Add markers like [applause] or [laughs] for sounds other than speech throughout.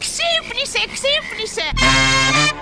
Sempre, sempre, sempre.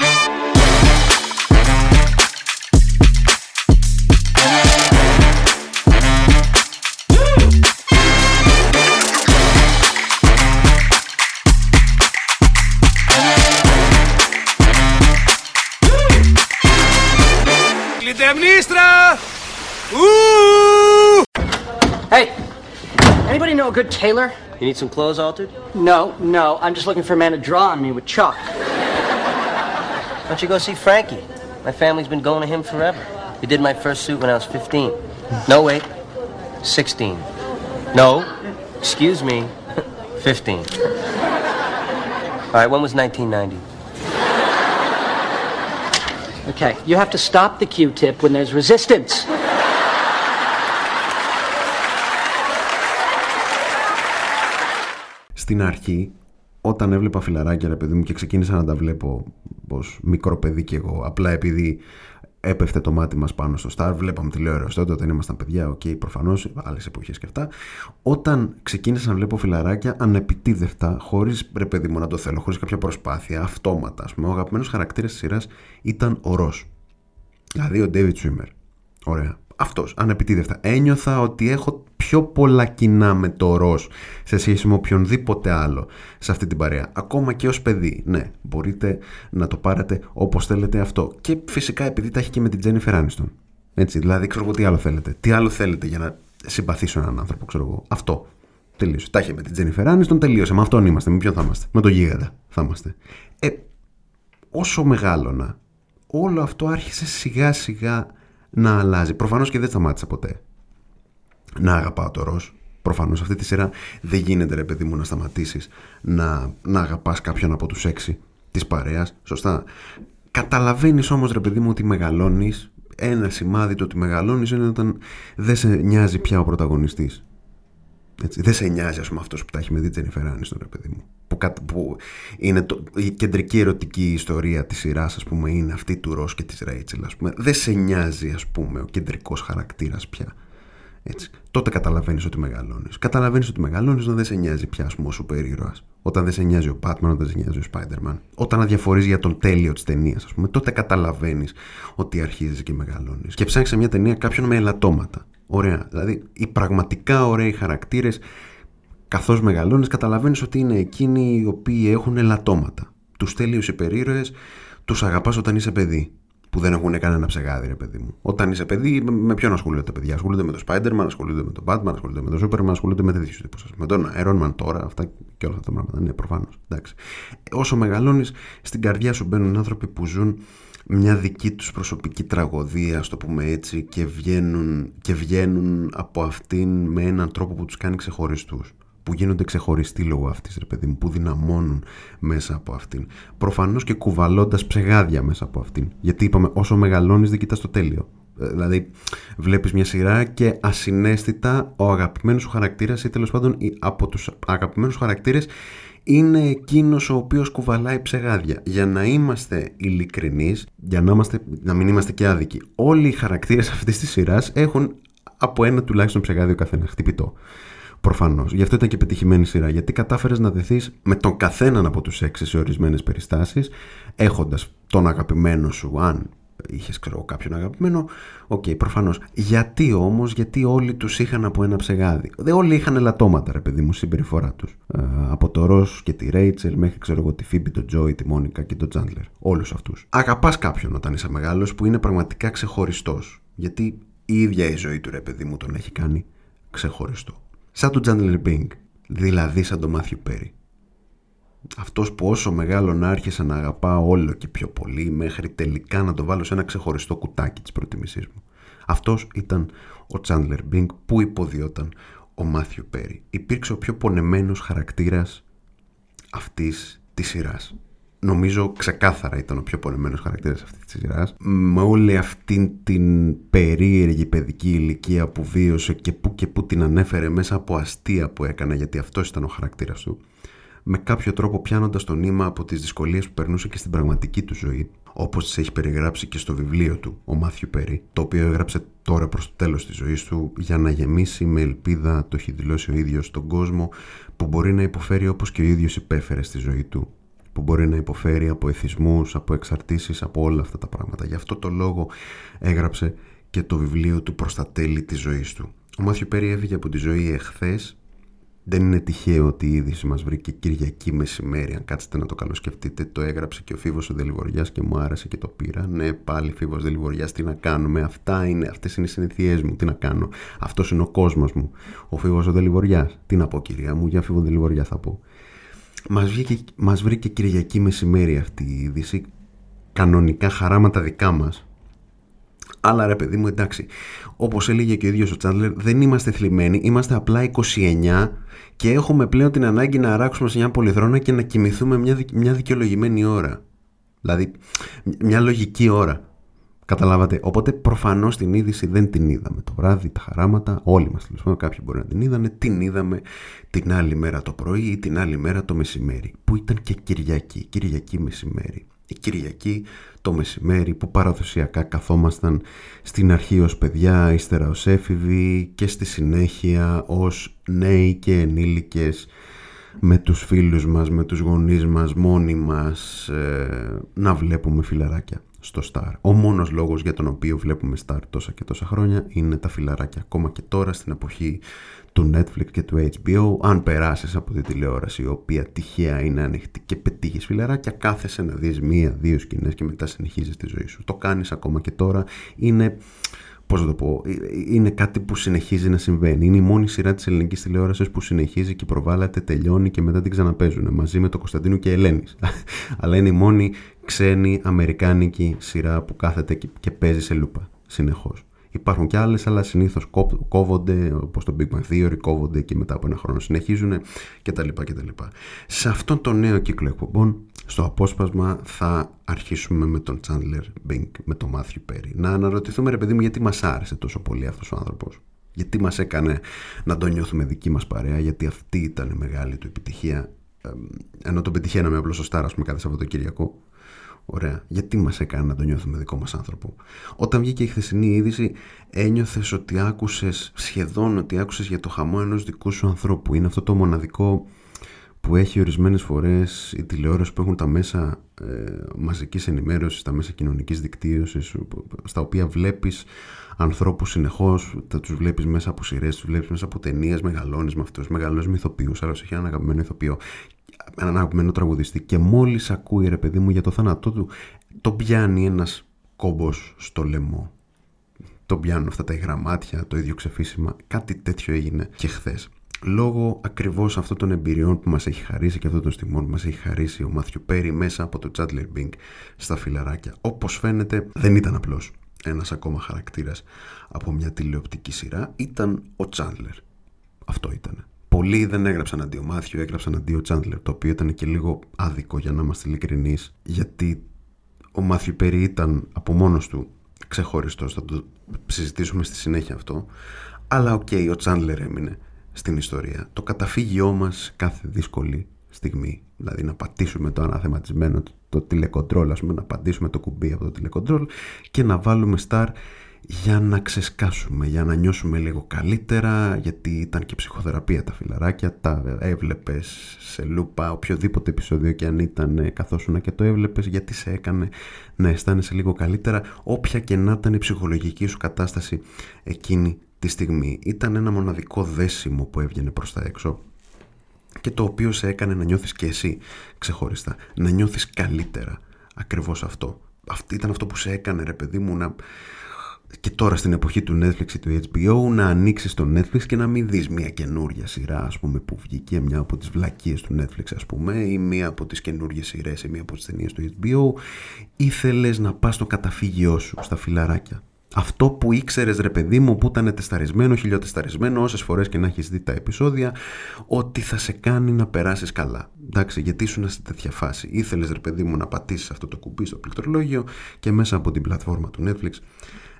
Know a good tailor? You need some clothes altered? No, no, I'm just looking for a man to draw on me with chalk. Why don't you go see Frankie? My family's been going to him forever. He did my first suit when I was 15. No, wait. 16. No. Excuse me. [laughs] 15. All right, when was 1990? Okay, you have to stop the Q-tip when there's resistance. Στην αρχή, όταν έβλεπα φιλαράκια, ρε παιδί μου, και ξεκίνησα να τα βλέπω ως μικρό παιδί κι εγώ, απλά επειδή έπεφτε το μάτι μας πάνω στο Star, βλέπαμε τηλεόραση τότε όταν ήμασταν παιδιά, OK, okay, προφανώς, άλλες εποχές και αυτά. Όταν ξεκίνησα να βλέπω φιλαράκια, ανεπιτήδευτα, χωρίς ρε παιδί μου να το θέλω, χωρίς κάποια προσπάθεια, αυτόματα, ας πούμε, ο αγαπημένος χαρακτήρας της σειράς ήταν ο Ρος. Δηλαδή ο David Schwimmer. Ωραία. Αυτός, ανεπιτήδευτα. Ένιωθα ότι έχω πιο πολλά κοινά με το Ρος σε σχέση με οποιονδήποτε άλλο σε αυτή την παρέα. Ακόμα και ως παιδί. Ναι, μπορείτε να το πάρετε όπως θέλετε αυτό. Και φυσικά επειδή τα έχει και με την Jennifer Aniston. Έτσι, δηλαδή, ξέρω εγώ τι άλλο θέλετε. Τι άλλο θέλετε για να συμπαθήσω έναν άνθρωπο, ξέρω εγώ. Αυτό. Τελείωσε. Τα έχει με την Jennifer Aniston, τελείωσε. Με αυτόν είμαστε. Με ποιον θα είμαστε. Με τον γίγαντα θα είμαστε. Ε, όσο μεγάλωνα, όλο αυτό άρχισε σιγά σιγά να αλλάζει. Προφανώς και δεν σταμάτησα ποτέ να αγαπάω το ροζ. Προφανώς αυτή τη σειρά δεν γίνεται ρε παιδί μου να σταματήσεις να, να αγαπάς κάποιον από τους έξι της παρέας. Σωστά. Καταλαβαίνεις όμως ρε παιδί μου ότι μεγαλώνεις. Ένα σημάδι το ότι μεγαλώνεις είναι όταν δεν σε νοιάζει πια ο πρωταγωνιστής. Έτσι, δεν σε νοιάζει, ας πούμε, αυτός που τα έχει με την Τζένιφερ Άνιστον, ρε παιδί μου. Που, που είναι το, η κεντρική ερωτική ιστορία της σειράς, ας πούμε, είναι αυτή του Ρος και της Ρέιτσελ, ας πούμε. Δεν σε νοιάζει, ας πούμε, ο κεντρικός χαρακτήρας πια. Έτσι. Τότε καταλαβαίνεις ότι μεγαλώνεις. Καταλαβαίνεις ότι μεγαλώνεις όταν δεν σε νοιάζει πια ας πούμε, ο σούπερ ήρωα. Όταν δεν σε νοιάζει ο Batman, όταν δεν σε νοιάζει ο Spider-Man. Όταν αδιαφορείς για τον τέλειο της ταινίας, ας πούμε, τότε καταλαβαίνεις ότι αρχίζεις και μεγαλώνεις. Και ψάχνει σε μια ταινία κάποιον με ελαττώματα. Ωραία. Δηλαδή, οι πραγματικά ωραίοι χαρακτήρες, καθώς μεγαλώνεις, καταλαβαίνεις ότι είναι εκείνοι οι οποίοι έχουν ελαττώματα. Τους τέλειου υπερήρωε τους αγαπάς όταν είσαι παιδί που δεν έχουν κανένα ψεγάδι, ρε παιδί μου. Όταν είσαι παιδί, με ποιον ασχολούνται τα παιδιά; Ασχολούνται με το Spider-Man, ασχολούνται με τον Batman, ασχολούνται με τον Superman, ασχολούνται με τέτοιους τύπους. Με τον Iron Man τώρα, αυτά και όλα αυτά τα πράγματα. Ναι, προφανώς. Όσο μεγαλώνεις, στην καρδιά σου μπαίνουν άνθρωποι που ζουν μια δική τους προσωπική τραγωδία, στο το πούμε έτσι, και βγαίνουν, και βγαίνουν από αυτήν με έναν τρόπο που τους κάνει ξεχωριστούς που γίνονται ξεχωριστοί λόγω αυτής, ρε παιδί μου, που δυναμώνουν μέσα από αυτήν. Προφανώς και κουβαλώντας ψεγάδια μέσα από αυτήν. Γιατί είπαμε, όσο μεγαλώνεις δεν κοιτάς το τέλειο. Ε, δηλαδή, βλέπεις μια σειρά και ασυναίσθητα ο αγαπημένος σου χαρακτήρας ή τέλος πάντων από τους αγαπημένους χαρακτήρες είναι εκείνος ο οποίος κουβαλάει ψεγάδια. Για να είμαστε ειλικρινείς, για να, είμαστε, να μην είμαστε και άδικοι, όλοι οι χαρακτήρες αυτής της σειράς έχουν από ένα τουλάχιστον ψεγάδιο καθένας, χτυπητό. Προφανώς. Γι' αυτό ήταν και πετυχημένη σειρά. Γιατί κατάφερες να δεθείς με τον καθέναν από τους έξι σε ορισμένες περιστάσεις, έχοντας τον αγαπημένο σου, αν είχες ξέρω κάποιον αγαπημένο. OK, okay, προφανώς. Γιατί όμως, γιατί όλοι τους είχαν από ένα ψεγάδι; Δεν όλοι είχαν ελαττώματα, ρε παιδί μου, συμπεριφορά τους. Ε, από το Ρος και τη Ρέιτσελ μέχρι ξέρω εγώ τη Φίμπη, τον Τζόι, τη Μόνικα και τον Τσάντλερ. Όλους αυτούς. Αγαπάς κάποιον όταν είσαι μεγάλος που είναι πραγματικά ξεχωριστός. Γιατί η ίδια η ζωή του, ρε παιδί μου, τον έχει κάνει ξεχωριστό. Σαν τον Τζάντλερ Μπίνγκ, δηλαδή σαν τον Μάθιου Πέρι. Αυτός που όσο μεγάλο να άρχισα να αγαπάω όλο και πιο πολύ μέχρι τελικά να το βάλω σε ένα ξεχωριστό κουτάκι της προτιμήσής μου. Αυτός ήταν ο Τσάντλερ Μπίνγκ που υποδιόταν ο Μάθιου Πέρι. Υπήρξε ο πιο πονεμένος χαρακτήρας αυτής της σειράς νομίζω ξεκάθαρα ήταν ο πιο πονεμένος χαρακτήρας αυτής της σειράς με όλη αυτή την περίεργη παιδική ηλικία που βίωσε και που και που την ανέφερε μέσα από αστεία που έκανε γιατί αυτός ήταν ο χαρακτήρας του με κάποιο τρόπο πιάνοντας το νήμα από τις δυσκολίες που περνούσε και στην πραγματική του ζωή, όπως τις έχει περιγράψει και στο βιβλίο του, ο Μάθιου Περί, το οποίο έγραψε τώρα προς το τέλος της ζωής του για να γεμίσει με ελπίδα, το έχει δηλώσει ο ίδιος, τον κόσμο που μπορεί να υποφέρει όπως και ο ίδιος υπέφερε στη ζωή του που μπορεί να υποφέρει από εθισμούς, από εξαρτήσεις, από όλα αυτά τα πράγματα. Γι' αυτό το λόγο έγραψε και το βιβλίο του προς τα τέλη της ζωής του. Ο Μάθιου Πέρι έφυγε από τη ζωή εχθές. Δεν είναι τυχαίο ότι η είδηση μας βρήκε Κυριακή μεσημέρι. Αν κάτσετε να το καλοσκεφτείτε, το έγραψε και ο Φίβος ο Δελιβοριάς και μου άρεσε και το πήρα. Ναι, πάλι Φίβος Δελιβοριάς, τι να κάνουμε. Αυτά είναι, αυτές είναι οι συνηθιές μου, τι να κάνω. Αυτός είναι ο κόσμος μου. Ο Φίβος ο Δελιβοριάς. Τι να πω κυρία μου, για Φίβο Δελιβοριά θα πω. Μας, βγήκε, μας βρήκε Κυριακή μεσημέρι αυτή η είδηση. Κανονικά χαράματα δικά μας. Αλλά ρε παιδί μου εντάξει, όπως έλεγε και ο ίδιος ο Τσάντλερ, δεν είμαστε θλιμμένοι, είμαστε απλά 29 και έχουμε πλέον την ανάγκη να αράξουμε σε μια πολυθρόνα και να κοιμηθούμε μια, μια δικαιολογημένη ώρα. Δηλαδή, μια λογική ώρα. Καταλάβατε. Οπότε προφανώς την είδηση δεν την είδαμε το βράδυ, τα χαράματα. Όλοι μας τέλος κάποιοι μπορεί να την είδανε. Την είδαμε την άλλη μέρα το πρωί ή την άλλη μέρα το μεσημέρι. Που ήταν και Κυριακή, Κυριακή μεσημέρι. Η Κυριακή το μεσημέρι που παραδοσιακά καθόμασταν στην αρχή ως παιδιά, ύστερα ως έφηβοι και στη συνέχεια ως νέοι και ενήλικες με τους φίλους μας, με τους γονείς μας, μόνοι μας ε, να βλέπουμε φιλαράκια στο Star. Ο μόνος λόγος για τον οποίο βλέπουμε Star τόσα και τόσα χρόνια είναι τα φιλαράκια. Ακόμα και τώρα στην εποχή του Netflix και του HBO, αν περάσεις από τη τηλεόραση η οποία τυχαία είναι ανοιχτή και πετύχεις φιλαράκια, κάθεσαι να δεις μία-δύο σκηνές και μετά συνεχίζεις τη ζωή σου. Το κάνεις ακόμα και τώρα. Είναι Πώς να το πω, ε, είναι κάτι που συνεχίζει να συμβαίνει. Είναι η μόνη σειρά της ελληνικής τηλεόρασης που συνεχίζει και προβάλλεται, τελειώνει και μετά την ξαναπέζουν μαζί με το Κωνσταντίνο και Ελένης. [laughs] Αλλά είναι η μόνη ξένη αμερικάνικη σειρά που κάθεται και παίζει σε λούπα συνεχώς. Υπάρχουν και άλλες, αλλά συνήθως κόβονται, όπως το Big Bang Theory, κόβονται και μετά από ένα χρόνο συνεχίζουν κτλ. κτλ. Σε αυτόν τον νέο κύκλο εκπομπών, στο απόσπασμα θα αρχίσουμε με τον Chandler Bing, με τον Matthew Perry. Να αναρωτηθούμε, ρε παιδί μου, γιατί μας άρεσε τόσο πολύ αυτός ο άνθρωπος; Γιατί μας έκανε να τον νιώθουμε δική μας παρέα, γιατί αυτή ήταν η μεγάλη του επιτυχία. Ενώ τον πετυχαίναμε απλώς στο Στάρα, ας πούμε, κάθε Σαββατοκύριακο. Ωραία. Γιατί μας έκανε να τον νιώθουμε δικό μας άνθρωπο; Όταν βγήκε η χθεσινή είδηση, ένιωθες ότι άκουσες, σχεδόν ότι άκουσες για το χαμό ενός δικού σου ανθρώπου. Είναι αυτό το μοναδικό που έχει ορισμένες φορές η τηλεόραση που έχουν τα μέσα ε, μαζικής ενημέρωσης, τα μέσα κοινωνικής δικτύωσης, στα οποία βλέπεις ανθρώπους συνεχώς, θα τους βλέπεις μέσα από σειρές, τους βλέπεις μέσα από ταινίες, μεγαλώνεις με αυτούς, μεγαλώνεις με ηθοποιούς, άλλος έχει έναν αγαπημένο ηθοποιό, έναν αγαπημένο τραγουδιστή και μόλις ακούει ρε παιδί μου για το θάνατό του, τον πιάνει ένας κόμπος στο λαιμό. Τον πιάνουν αυτά τα γραμμάτια, το ίδιο ξεφύσιμα. Κάτι τέτοιο έγινε και χθες λόγω ακριβώς αυτών των εμπειριών που μας έχει χαρίσει και αυτών των στιγμών που μας έχει χαρίσει ο Μάθιου Πέρι μέσα από το Chandler Bing στα φιλαράκια. Όπως φαίνεται δεν ήταν απλώς ένας ακόμα χαρακτήρας από μια τηλεοπτική σειρά, ήταν ο Τσάντλερ. Αυτό ήταν. Πολλοί δεν έγραψαν αντί ο Μάθιου, έγραψαν αντί ο Τσάντλερ, το οποίο ήταν και λίγο άδικο για να είμαστε ειλικρινείς, γιατί ο Μάθιου Πέρι ήταν από μόνος του ξεχωριστός, θα το συζητήσουμε στη συνέχεια αυτό, αλλά OK, okay, ο Τσάντλερ έμεινε στην ιστορία. Το καταφύγιό μας κάθε δύσκολη στιγμή. Δηλαδή να πατήσουμε το αναθεματισμένο, το τηλεκοντρόλ, ας πούμε, να πατήσουμε το κουμπί από το τηλεκοντρόλ και να βάλουμε Star για να ξεσκάσουμε, για να νιώσουμε λίγο καλύτερα, γιατί ήταν και ψυχοθεραπεία τα φιλαράκια, τα έβλεπες σε λούπα, οποιοδήποτε επεισόδιο και αν ήταν καθόσουνα και το έβλεπες, γιατί σε έκανε να αισθάνεσαι λίγο καλύτερα, όποια και να ήταν η ψυχολογική σου κατάσταση εκείνη τη στιγμή. Ήταν ένα μοναδικό δέσιμο που έβγαινε προς τα έξω και το οποίο σε έκανε να νιώθεις και εσύ ξεχωριστά, να νιώθεις καλύτερα. Ακριβώς αυτό. Αυτό ήταν αυτό που σε έκανε ρε παιδί μου να... Και τώρα στην εποχή του Netflix ή του HBO να ανοίξεις το Netflix και να μην δεις μια καινούρια σειρά ας πούμε που βγήκε μια από τις βλακίες του Netflix ας πούμε ή μια από τις καινούργιες σειρές ή μια από τις ταινίες του HBO ήθελες να πας στο καταφύγιό σου στα φιλαράκια αυτό που ήξερες, ρε παιδί μου, που ήταν τεσταρισμένο, χιλιοτεσταρισμένο, όσες φορές και να έχεις δει τα επεισόδια, ότι θα σε κάνει να περάσεις καλά. Εντάξει, γιατί ήσουν σε τέτοια φάση. Ήθελες, ρε παιδί μου, να πατήσεις αυτό το κουμπί στο πληκτρολόγιο και μέσα από την πλατφόρμα του Netflix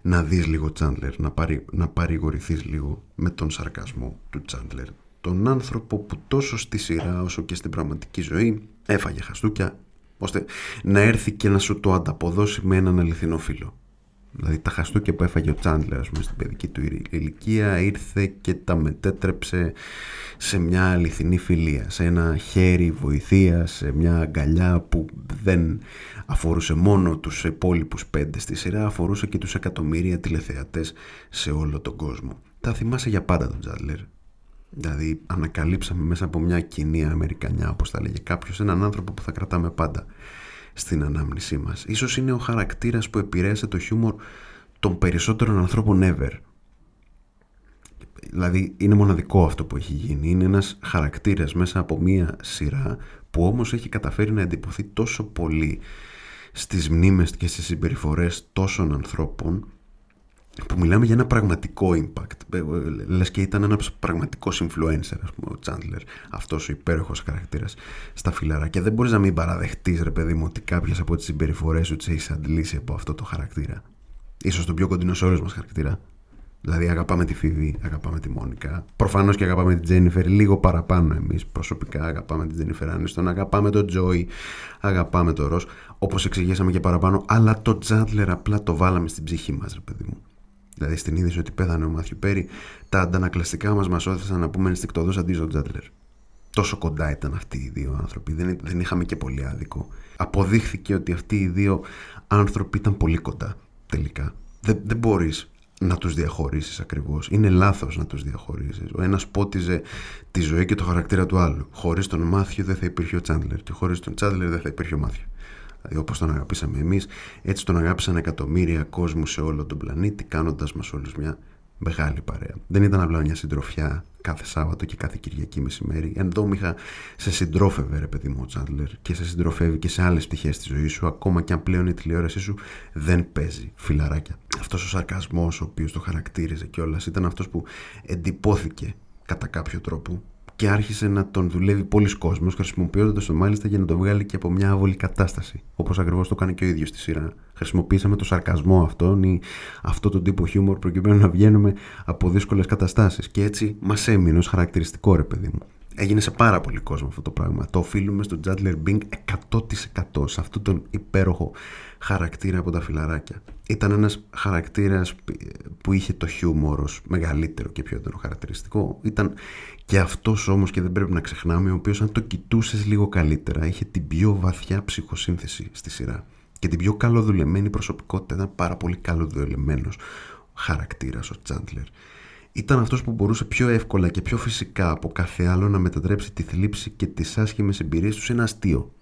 να δεις λίγο Chandler, να, παρη, να παρηγορηθείς λίγο με τον σαρκασμό του Chandler. τον άνθρωπο που τόσο στη σειρά όσο και στην πραγματική ζωή έφαγε χαστούκια ώστε να έρθει και να σου το ανταποδώσει με έναν αληθινό φίλο. Δηλαδή τα χαστούκια που έφαγε ο Τσάντλερ στην παιδική του ηλικία ήρθε και τα μετέτρεψε σε μια αληθινή φιλία, σε ένα χέρι βοηθείας, σε μια αγκαλιά που δεν αφορούσε μόνο τους υπόλοιπους πέντε στη σειρά, αφορούσε και τους εκατομμύρια τηλεθεατές σε όλο τον κόσμο. Τα θυμάσαι για πάντα τον Τσάντλερ. Δηλαδή ανακαλύψαμε μέσα από μια κοινή Αμερικανιά, όπως θα λέγε κάποιος, έναν άνθρωπο που θα κρατάμε πάντα στην ανάμνησή μας. Ίσως είναι ο χαρακτήρας που επηρέασε το χιούμορ των περισσότερων ανθρώπων ever. Δηλαδή είναι μοναδικό αυτό που έχει γίνει. Είναι ένας χαρακτήρας μέσα από μία σειρά που όμως έχει καταφέρει να εντυπωθεί τόσο πολύ στις μνήμες και στις συμπεριφορές τόσων ανθρώπων που μιλάμε για ένα πραγματικό impact. Ε, ε, Λες και ήταν ένας πραγματικός influencer, ας πούμε, ο Τσάντλερ, αυτός ο υπέροχος χαρακτήρας στα φιλαράκια. Δεν μπορείς να μην παραδεχτείς, ρε παιδί μου, ότι κάποιες από τις συμπεριφορές σου τις έχεις αντλήσει από αυτό το χαρακτήρα. σω τον πιο κοντινό σε όλου μας χαρακτήρα. Δηλαδή, αγαπάμε τη Φίβη, αγαπάμε τη Μόνικα. Προφανώς και αγαπάμε την Τζένιφερ, λίγο παραπάνω εμείς προσωπικά. Αγαπάμε την Τζένιφερ Άνιστον, αγαπάμε τον Τζόι, αγαπάμε τον Ρος. Όπως εξηγήσαμε και παραπάνω, αλλά το Τζάντλερ απλά το βάλαμε στην ψυχή μας, ρε παιδί μου δηλαδή στην είδηση ότι πέθανε ο Μάθιου Πέρι, τα αντανακλαστικά μας μας όθησαν να πούμε ενστικτοδό αντί ο Τζάντλερ. Τόσο κοντά ήταν αυτοί οι δύο άνθρωποι. Δεν, δεν είχαμε και πολύ άδικο. Αποδείχθηκε ότι αυτοί οι δύο άνθρωποι ήταν πολύ κοντά τελικά. Δεν, δεν μπορείς να τους διαχωρίσεις ακριβώς. Είναι λάθος να τους διαχωρίσεις. Ο ένας πότιζε τη ζωή και το χαρακτήρα του άλλου. Χωρίς τον Μάθιου δεν θα υπήρχε ο Τσάντλερ και χωρίς τον Τσάντλερ δεν θα υπήρχε ο Μάθιου. Δηλαδή όπως τον αγαπήσαμε εμείς, έτσι τον αγάπησαν εκατομμύρια κόσμου σε όλο τον πλανήτη, κάνοντας μας όλους μια μεγάλη παρέα. Δεν ήταν απλά μια συντροφιά κάθε Σάββατο και κάθε Κυριακή μεσημέρι. Ενδόμηχα σε συντρόφευε, ρε παιδί μου, ο Τσάντλερ, και σε συντροφεύει και σε άλλες πτυχές της ζωής σου, ακόμα και αν πλέον η τηλεόρασή σου δεν παίζει φιλαράκια. Αυτός ο σαρκασμός, ο οποίος το χαρακτήριζε κιόλας, ήταν αυτός που εντυπώθηκε κατά κάποιο τρόπο και άρχισε να τον δουλεύει πολλοί κόσμος χρησιμοποιώντας το μάλιστα για να το βγάλει και από μια άβολη κατάσταση. Όπως ακριβώς το κάνει και ο ίδιος στη σειρά. Χρησιμοποίησαμε το σαρκασμό αυτόν ή αυτό τον τύπο χιούμορ προκειμένου να βγαίνουμε από δύσκολες καταστάσεις. Και έτσι μας έμεινε ως χαρακτηριστικό ρε παιδί μου. Έγινε σε πάρα πολύ κόσμο αυτό το πράγμα. Το οφείλουμε στον Τζάντλερ Μπίνγκ 100% σε αυτόν τον υπέροχο χαρακτήρα από τα φιλαράκια. Ήταν ένας χαρακτήρας που είχε το χιούμορ ως μεγαλύτερο και πιο έντονο χαρακτηριστικό. Ήταν και αυτός όμως και δεν πρέπει να ξεχνάμε, ο οποίος αν το κοιτούσες λίγο καλύτερα είχε την πιο βαθιά ψυχοσύνθεση στη σειρά και την πιο καλοδουλεμένη προσωπικότητα. Ήταν πάρα πολύ καλοδουλεμένος χαρακτήρας ο Τσάντλερ ήταν αυτός που μπορούσε πιο εύκολα και πιο φυσικά από κάθε άλλο να μετατρέψει τη θλίψη και τις άσχημες εμπειρίες του σε ένα αστείο.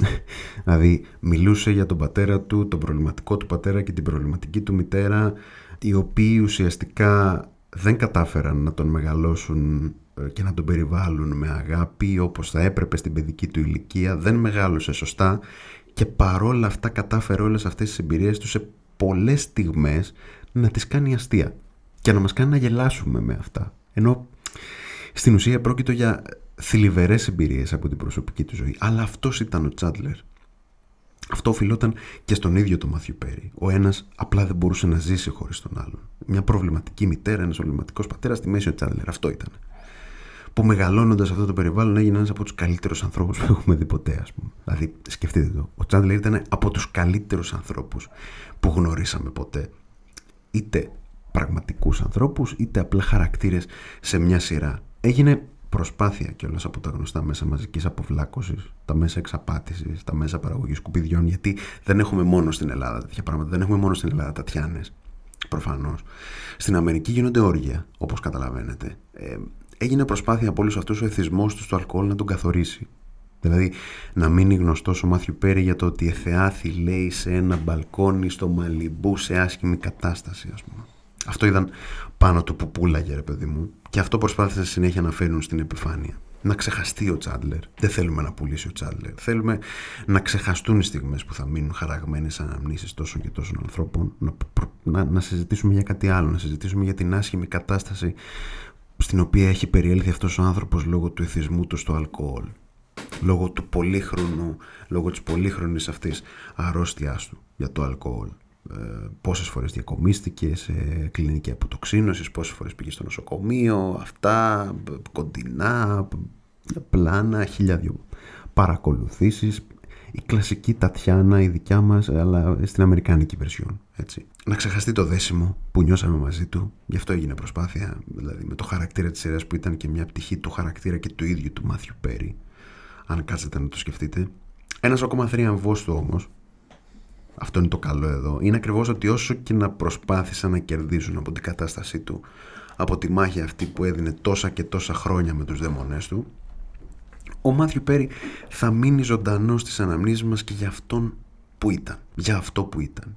[laughs] δηλαδή μιλούσε για τον πατέρα του, τον προβληματικό του πατέρα και την προβληματική του μητέρα οι οποίοι ουσιαστικά δεν κατάφεραν να τον μεγαλώσουν ε, και να τον περιβάλλουν με αγάπη όπως θα έπρεπε στην παιδική του ηλικία δεν μεγάλωσε σωστά και παρόλα αυτά κατάφερε όλες αυτές τις εμπειρίες του σε πολλές στιγμές να τις κάνει αστεία και να μας κάνει να γελάσουμε με αυτά. Ενώ στην ουσία πρόκειται για θλιβερές εμπειρίες από την προσωπική του ζωή. Αλλά αυτός ήταν ο Τσάντλερ. Αυτό οφειλόταν και στον ίδιο τον Μάθιου Πέρι. Ο ένας απλά δεν μπορούσε να ζήσει χωρίς τον άλλον. Μια προβληματική μητέρα, ένας προβληματικός πατέρας στη μέση ο Τσάντλερ. Αυτό ήταν. Που μεγαλώνοντας αυτό το περιβάλλον έγινε ένας από τους καλύτερους ανθρώπους που έχουμε δει ποτέ, ας πούμε. Δηλαδή, σκεφτείτε το. Ο Τσάντλερ ήταν από τους καλύτερους ανθρώπους που γνωρίσαμε ποτέ. Είτε πραγματικούς ανθρώπους είτε απλά χαρακτήρες σε μια σειρά. Έγινε προσπάθεια κιόλας από τα γνωστά μέσα μαζικής αποβλάκωσης, τα μέσα εξαπάτησης, τα μέσα παραγωγής σκουπιδιών, γιατί δεν έχουμε μόνο στην Ελλάδα τέτοια πράγματα. Δεν έχουμε μόνο στην Ελλάδα τατιάνες. Προφανώς. Στην Αμερική γίνονται όργια, όπως καταλαβαίνετε. Ε, έγινε προσπάθεια από όλους αυτούς ο εθισμός τους στο αλκοόλ να τον καθορίσει. Δηλαδή να μείνει γνωστό ο Μάθιου Πέρι για το ότι εθεάθη λέει σε ένα μπαλκόνι στο Μαλιμπού σε άσχημη κατάσταση, ας πούμε. Αυτό ήταν πάνω του που πουλάγε, ρε παιδί μου. Και αυτό προσπάθησαν συνέχεια να φέρουν στην επιφάνεια. Να ξεχαστεί ο Τσάντλερ. Δεν θέλουμε να πουλήσει ο Τσάντλερ. Θέλουμε να ξεχαστούν οι στιγμές που θα μείνουν χαραγμένες αναμνήσεις τόσων και τόσων ανθρώπων. Να, να, να συζητήσουμε για κάτι άλλο. Να συζητήσουμε για την άσχημη κατάσταση στην οποία έχει περιέλθει αυτός ο άνθρωπος λόγω του εθισμού του στο αλκοόλ. Λόγω του πολύχρονου, λόγω της πολύχρονης αυτής αρρώστιάς του για το αλκοόλ ε, πόσες φορές διακομίστηκε σε κλινική αποτοξίνωσης, πόσες φορές πήγε στο νοσοκομείο, αυτά, κοντινά, πλάνα, χίλια δυο παρακολουθήσεις, η κλασική Τατιάνα, η δικιά μας, αλλά στην αμερικάνικη βερσιόν, έτσι. Να ξεχαστεί το δέσιμο που νιώσαμε μαζί του, γι' αυτό έγινε προσπάθεια, δηλαδή με το χαρακτήρα της σειράς που ήταν και μια πτυχή του χαρακτήρα και του ίδιου του Μάθιου Πέρι, αν κάτσετε να το σκεφτείτε. Ένας ακόμα θρίαμβός του όμως, αυτό είναι το καλό εδώ, είναι ακριβώς ότι όσο και να προσπάθησαν να κερδίζουν από την κατάστασή του, από τη μάχη αυτή που έδινε τόσα και τόσα χρόνια με τους δαίμονές του, ο Μάθιου Πέρι θα μείνει ζωντανός στις αναμνήσεις μας και για αυτόν που ήταν, για αυτό που ήταν.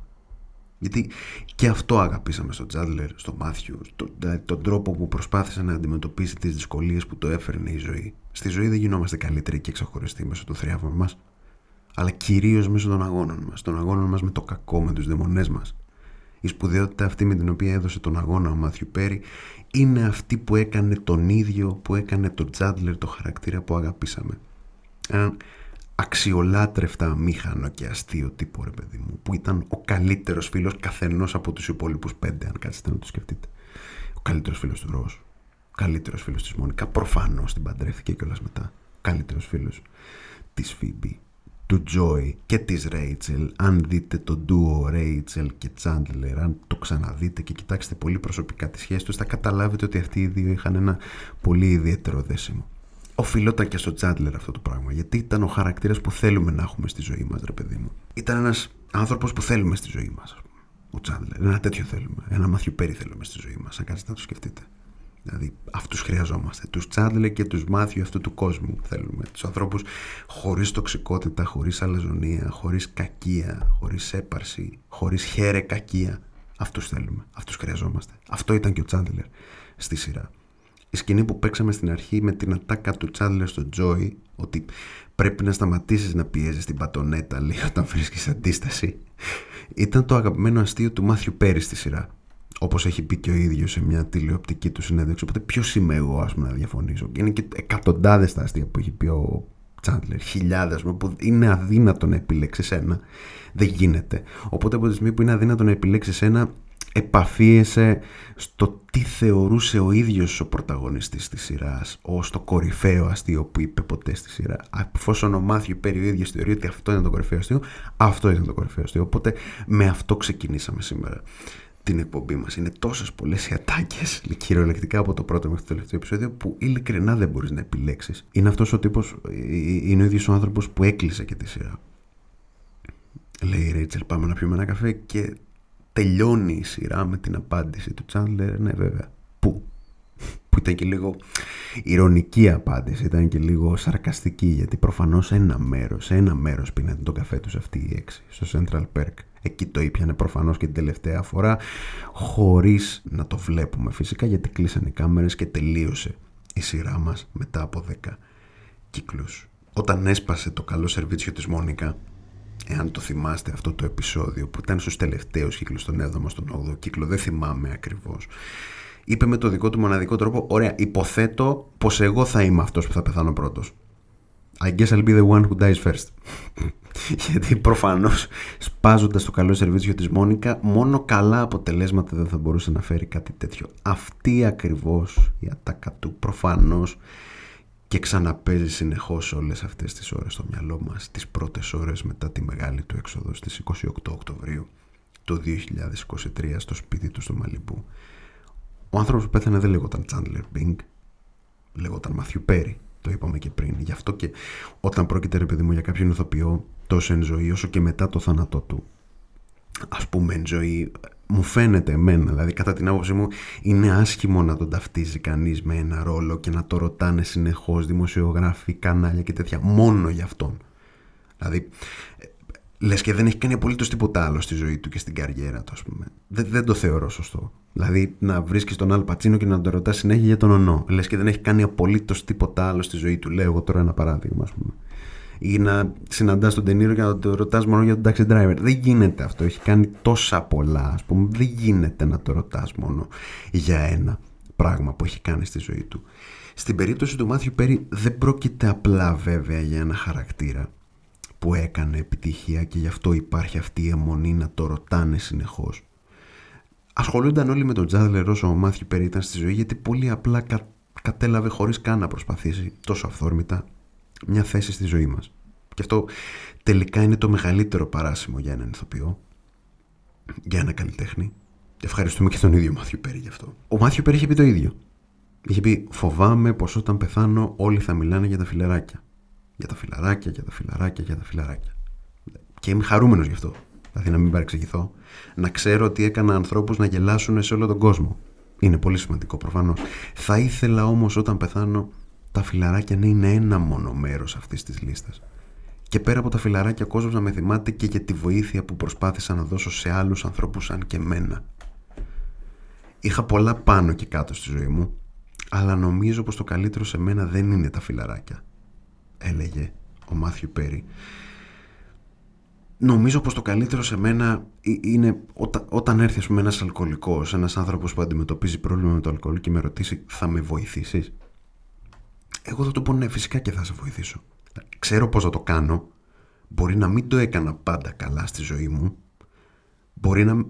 Γιατί και αυτό αγαπήσαμε στον Τζάντλερ, στον Μάθιου, τον, τον τρόπο που προσπάθησε να αντιμετωπίσει τις δυσκολίες που το έφερνε η ζωή. Στη ζωή δεν γινόμαστε καλύτεροι και ξεχωριστοί μέσω των θριάβων μας αλλά κυρίως μέσω των αγώνων μας. Των αγώνων μας με το κακό, με τους δαιμονές μας. Η σπουδαιότητα αυτή με την οποία έδωσε τον αγώνα ο Μάθιου Πέρι είναι αυτή που έκανε τον ίδιο που έκανε τον Τζάντλερ το χαρακτήρα που αγαπήσαμε. Έναν αξιολάτρευτα αμήχανο και αστείο τύπο ρε παιδί μου που ήταν ο καλύτερος φίλος καθενός από τους υπόλοιπους πέντε αν κάτσετε να το σκεφτείτε. Ο καλύτερος φίλος του Ρος, ο καλύτερος φίλος της Μόνικα, προφανώς την παντρεύτηκε κιόλας μετά. Ο καλύτερος φίλος της Φίμπη, του Joey και της Rachel αν δείτε το duo Rachel και Chandler αν το ξαναδείτε και κοιτάξετε πολύ προσωπικά τη σχέση τους θα καταλάβετε ότι αυτοί οι δύο είχαν ένα πολύ ιδιαίτερο δέσιμο. Οφειλόταν και στο Chandler αυτό το πράγμα γιατί ήταν ο χαρακτήρας που θέλουμε να έχουμε στη ζωή μας ρε παιδί μου. Ήταν ένας άνθρωπος που θέλουμε στη ζωή μας ο Chandler ένα τέτοιο θέλουμε ένα Μάθιου Πέρι θέλουμε στη ζωή μας αν κάτσετε να το σκεφτείτε Δηλαδή αυτούς χρειαζόμαστε. Τους Τσάντλερ και τους Μάθιου αυτού του κόσμου θέλουμε. Τους ανθρώπους χωρίς τοξικότητα, χωρίς αλαζονία, χωρίς κακία, χωρίς έπαρση, χωρίς χέρε κακία. Αυτούς θέλουμε. Αυτούς χρειαζόμαστε. Αυτό ήταν και ο Τσάντλερ στη σειρά. Η σκηνή που παίξαμε στην αρχή με την ατάκα του Τσάντλερ στο Τζόι ότι πρέπει να σταματήσεις να πιέζεις την πατονέτα λέει όταν βρίσκεις αντίσταση ήταν το αγαπημένο αστείο του Μάθιου Πέρι στη σειρά όπως έχει πει και ο ίδιος σε μια τηλεοπτική του συνέντευξη οπότε ποιος είμαι εγώ ας πούμε να διαφωνήσω και είναι και εκατοντάδες τα αστεία που έχει πει ο Τσάντλερ χιλιάδες που είναι αδύνατο να επιλέξει ένα δεν γίνεται οπότε από τη στιγμή που είναι αδύνατο να επιλέξει ένα επαφίεσαι στο τι θεωρούσε ο ίδιος ο πρωταγωνιστής της σειράς ως το κορυφαίο αστείο που είπε ποτέ στη σειρά. Αφόσον ο Μάθιου Πέρι ο ίδιος θεωρεί ότι αυτό ήταν το κορυφαίο αστείο, αυτό ήταν το κορυφαίο αστείο. Οπότε με αυτό ξεκινήσαμε σήμερα την εκπομπή μας. Είναι τόσες πολλές οι ατάκες, κυριολεκτικά από το πρώτο μέχρι το τελευταίο επεισόδιο, που ειλικρινά δεν μπορείς να επιλέξεις. Είναι αυτός ο τύπος, ε, ε, είναι ο ίδιος ο άνθρωπος που έκλεισε και τη σειρά. Λέει η Ρέιτσελ πάμε να πιούμε ένα καφέ και τελειώνει η σειρά με την απάντηση του Τσάντλερ, ναι βέβαια, πού. [laughs] Που ήταν και λίγο ηρωνική απάντηση, ήταν και λίγο σαρκαστική, γιατί προφανώς ένα μέρος, ένα μέρος πίνανε τον καφέ τους αυτοί οι έξι, στο Central Perk. Εκεί το ήπιανε προφανώς και την τελευταία φορά χωρίς να το βλέπουμε φυσικά γιατί κλείσανε οι κάμερες και τελείωσε η σειρά μας μετά από 10 κύκλους. Όταν έσπασε το καλό σερβίτσιο της Μόνικα εάν το θυμάστε αυτό το επεισόδιο που ήταν στους τελευταίους κύκλους, τον 7ο, στον 8ο κύκλο, δεν θυμάμαι ακριβώς. Είπε με το δικό του μοναδικό τρόπο, ωραία, υποθέτω πως εγώ θα είμαι αυτός που θα πεθάνω πρώτος. I guess I'll be the one who dies first. [laughs] Γιατί προφανώς σπάζοντας το καλό σερβίτσιο της Μόνικα, μόνο καλά αποτελέσματα δεν θα μπορούσε να φέρει κάτι τέτοιο. Αυτή ακριβώς η ατάκα του προφανώς και ξαναπέζει συνεχώς όλες αυτές τις ώρες στο μυαλό μας, τις πρώτες ώρες μετά τη μεγάλη του έξοδο στις 28 Οκτωβρίου του 2023 στο σπίτι του στο Μαλιμπού. Ο άνθρωπος που πέθανε δεν λέγονταν Chandler Bing, λέγονταν Μαθιου Πέρι το είπαμε και πριν. Γι' αυτό και όταν πρόκειται, ρε παιδί μου, για κάποιον ηθοποιό, τόσο εν ζωή, όσο και μετά το θάνατό του, ας πούμε εν ζωή, μου φαίνεται εμένα, δηλαδή κατά την άποψή μου, είναι άσχημο να τον ταυτίζει κανείς με ένα ρόλο και να το ρωτάνε συνεχώς δημοσιογράφοι, κανάλια και τέτοια, μόνο για αυτόν. Δηλαδή, λες και δεν έχει κάνει απολύτως τίποτα άλλο στη ζωή του και στην καριέρα του, ας πούμε. Δεν, δεν το θεωρώ σωστό. Δηλαδή να βρίσκεις τον Αλ Πατσίνο και να τον ρωτάς συνέχεια για τον ονό. Λες και δεν έχει κάνει απολύτως τίποτα άλλο στη ζωή του. Λέω εγώ τώρα ένα παράδειγμα, ας πούμε. Ή να συναντάς τον Τενήρο και να τον ρωτάς μόνο για τον taxi driver. Δεν γίνεται αυτό. Έχει κάνει τόσα πολλά, ας πούμε. Δεν γίνεται να το ρωτάς μόνο για ένα πράγμα που έχει κάνει στη ζωή του. Στην περίπτωση του Μάθιου Πέρι δεν πρόκειται απλά βέβαια για ένα χαρακτήρα που έκανε επιτυχία και γι' αυτό υπάρχει αυτή η αιμονή να το ρωτάνε συνεχώς. Ασχολούνταν όλοι με τον Τζάντλερ όσο ο Μάθιου Πέρι ήταν στη ζωή γιατί πολύ απλά κα, κατέλαβε χωρίς καν να προσπαθήσει τόσο αυθόρμητα μια θέση στη ζωή μας. Και αυτό τελικά είναι το μεγαλύτερο παράσημο για έναν ηθοποιό, για ένα καλλιτέχνη. Ευχαριστούμε και τον ίδιο Μάθιου Πέρι γι' αυτό. Ο Μάθιου Πέρι είχε πει το ίδιο. Είχε πει φοβάμαι πως όταν πεθάνω όλοι θα μιλάνε για τα φιλαράκια. Για τα φιλαράκια, για τα φιλαράκια, για τα φιλαράκια. Και είμαι χαρούμενος γι' αυτό. Δηλαδή να μην παρεξηγηθώ. Να ξέρω ότι έκανα ανθρώπους να γελάσουν σε όλο τον κόσμο. Είναι πολύ σημαντικό προφανώς. Θα ήθελα όμως όταν πεθάνω τα φιλαράκια να είναι ένα μόνο μέρος αυτής της λίστας. Και πέρα από τα φιλαράκια ο κόσμος να με θυμάται και για τη βοήθεια που προσπάθησα να δώσω σε άλλους ανθρώπους σαν και μένα. Είχα πολλά πάνω και κάτω στη ζωή μου αλλά νομίζω πως το καλύτερο σε μένα δεν είναι τα φιλαράκια έλεγε ο Μάθιου Πέρι. Νομίζω πως το καλύτερο σε μένα είναι όταν, όταν έρθει ας πούμε ένας αλκοολικός ένας άνθρωπος που αντιμετωπίζει πρόβλημα με το αλκοόλ και με ρωτήσει θα με βοηθήσεις; Εγώ θα του πω ναι φυσικά και θα σε βοηθήσω. Ξέρω πως θα το κάνω. Μπορεί να μην το έκανα πάντα καλά στη ζωή μου. Μπορεί να,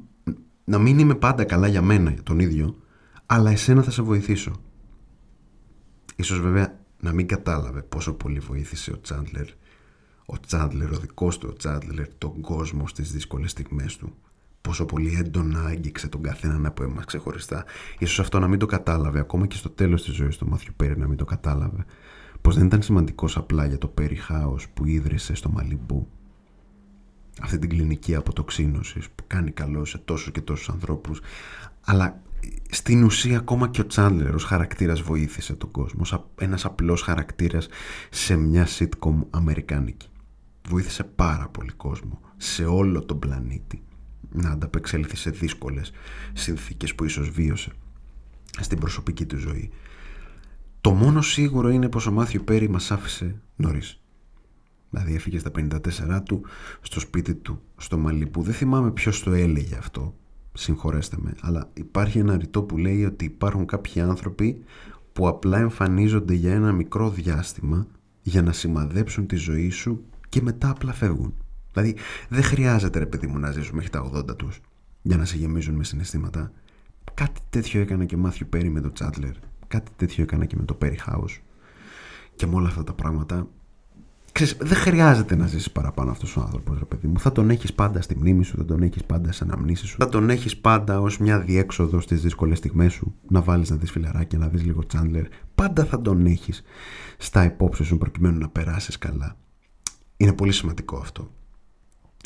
να μην είμαι πάντα καλά για μένα για τον ίδιο αλλά εσένα θα σε βοηθήσω Ίσως βέβαια να μην κατάλαβε πόσο πολύ βοήθησε ο Τσάντλερ, ο Τσάντλερ, ο δικός του ο Τσάντλερ, τον κόσμο στις δύσκολες στιγμές του. Πόσο πολύ έντονα άγγιξε τον καθέναν από εμάς ξεχωριστά. Ίσως αυτό να μην το κατάλαβε, ακόμα και στο τέλος της ζωής του Μάθιου Πέρι να μην το κατάλαβε. Πως δεν ήταν σημαντικός απλά για το Πέρι Χάος που ίδρυσε στο Μαλιμπού. Αυτή την κλινική αποτοξίνωσης που κάνει καλό σε τόσους και τόσους ανθρώπους, αλλά στην ουσία ακόμα και ο Τσάντλερ ως χαρακτήρας βοήθησε τον κόσμο ένας απλός χαρακτήρας σε μια sitcom αμερικάνικη. Βοήθησε πάρα πολύ κόσμο σε όλο τον πλανήτη να ανταπεξέλθει σε δύσκολες συνθήκες που ίσως βίωσε στην προσωπική του ζωή. Το μόνο σίγουρο είναι πως ο Μάθιου Πέρι μας άφησε νωρίς. Δηλαδή έφυγε στα 54 του στο σπίτι του στο Μαλίπου. Δεν θυμάμαι ποιος το έλεγε αυτό συγχωρέστε με, αλλά υπάρχει ένα ρητό που λέει ότι υπάρχουν κάποιοι άνθρωποι που απλά εμφανίζονται για ένα μικρό διάστημα για να σημαδέψουν τη ζωή σου και μετά απλά φεύγουν. Δηλαδή δεν χρειάζεται ρε παιδί μου να ζήσουμε μέχρι τα 80 τους για να σε γεμίζουν με συναισθήματα. Κάτι τέτοιο έκανε και ο Μάθιου Πέρι με το Τσάτλερ. Κάτι τέτοιο έκανε και με το Πέρι House. Και με όλα αυτά τα πράγματα Ξέρεις, δεν χρειάζεται να ζήσεις παραπάνω αυτός ο άνθρωπος, ρε παιδί μου. Θα τον έχεις πάντα στη μνήμη σου, θα τον έχεις πάντα σε αναμνήσεις σου. Θα τον έχεις πάντα ως μια διέξοδο στις δύσκολες στιγμές σου. Να βάλεις να δεις φιλαράκια, να δεις λίγο τσάντλερ. Πάντα θα τον έχεις στα υπόψη σου προκειμένου να περάσεις καλά. Είναι πολύ σημαντικό αυτό.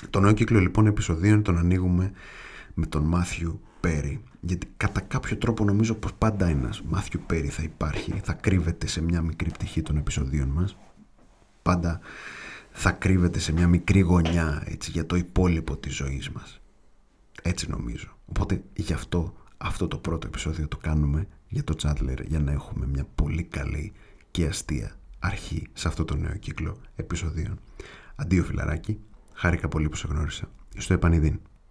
Το νέο κύκλο λοιπόν επεισοδίων τον ανοίγουμε με τον Μάθιου Πέρι. Γιατί κατά κάποιο τρόπο νομίζω πως πάντα ένας Μάθιου Πέρι θα υπάρχει, θα κρύβεται σε μια μικρή πτυχή των επεισοδίων μας πάντα θα κρύβεται σε μια μικρή γωνιά έτσι, για το υπόλοιπο της ζωής μας. Έτσι νομίζω. Οπότε γι' αυτό αυτό το πρώτο επεισόδιο το κάνουμε για το Chandler για να έχουμε μια πολύ καλή και αστεία αρχή σε αυτό το νέο κύκλο επεισοδίων. Αντίο φιλαράκι, χάρηκα πολύ που σε γνώρισα. Στο επανειδήν.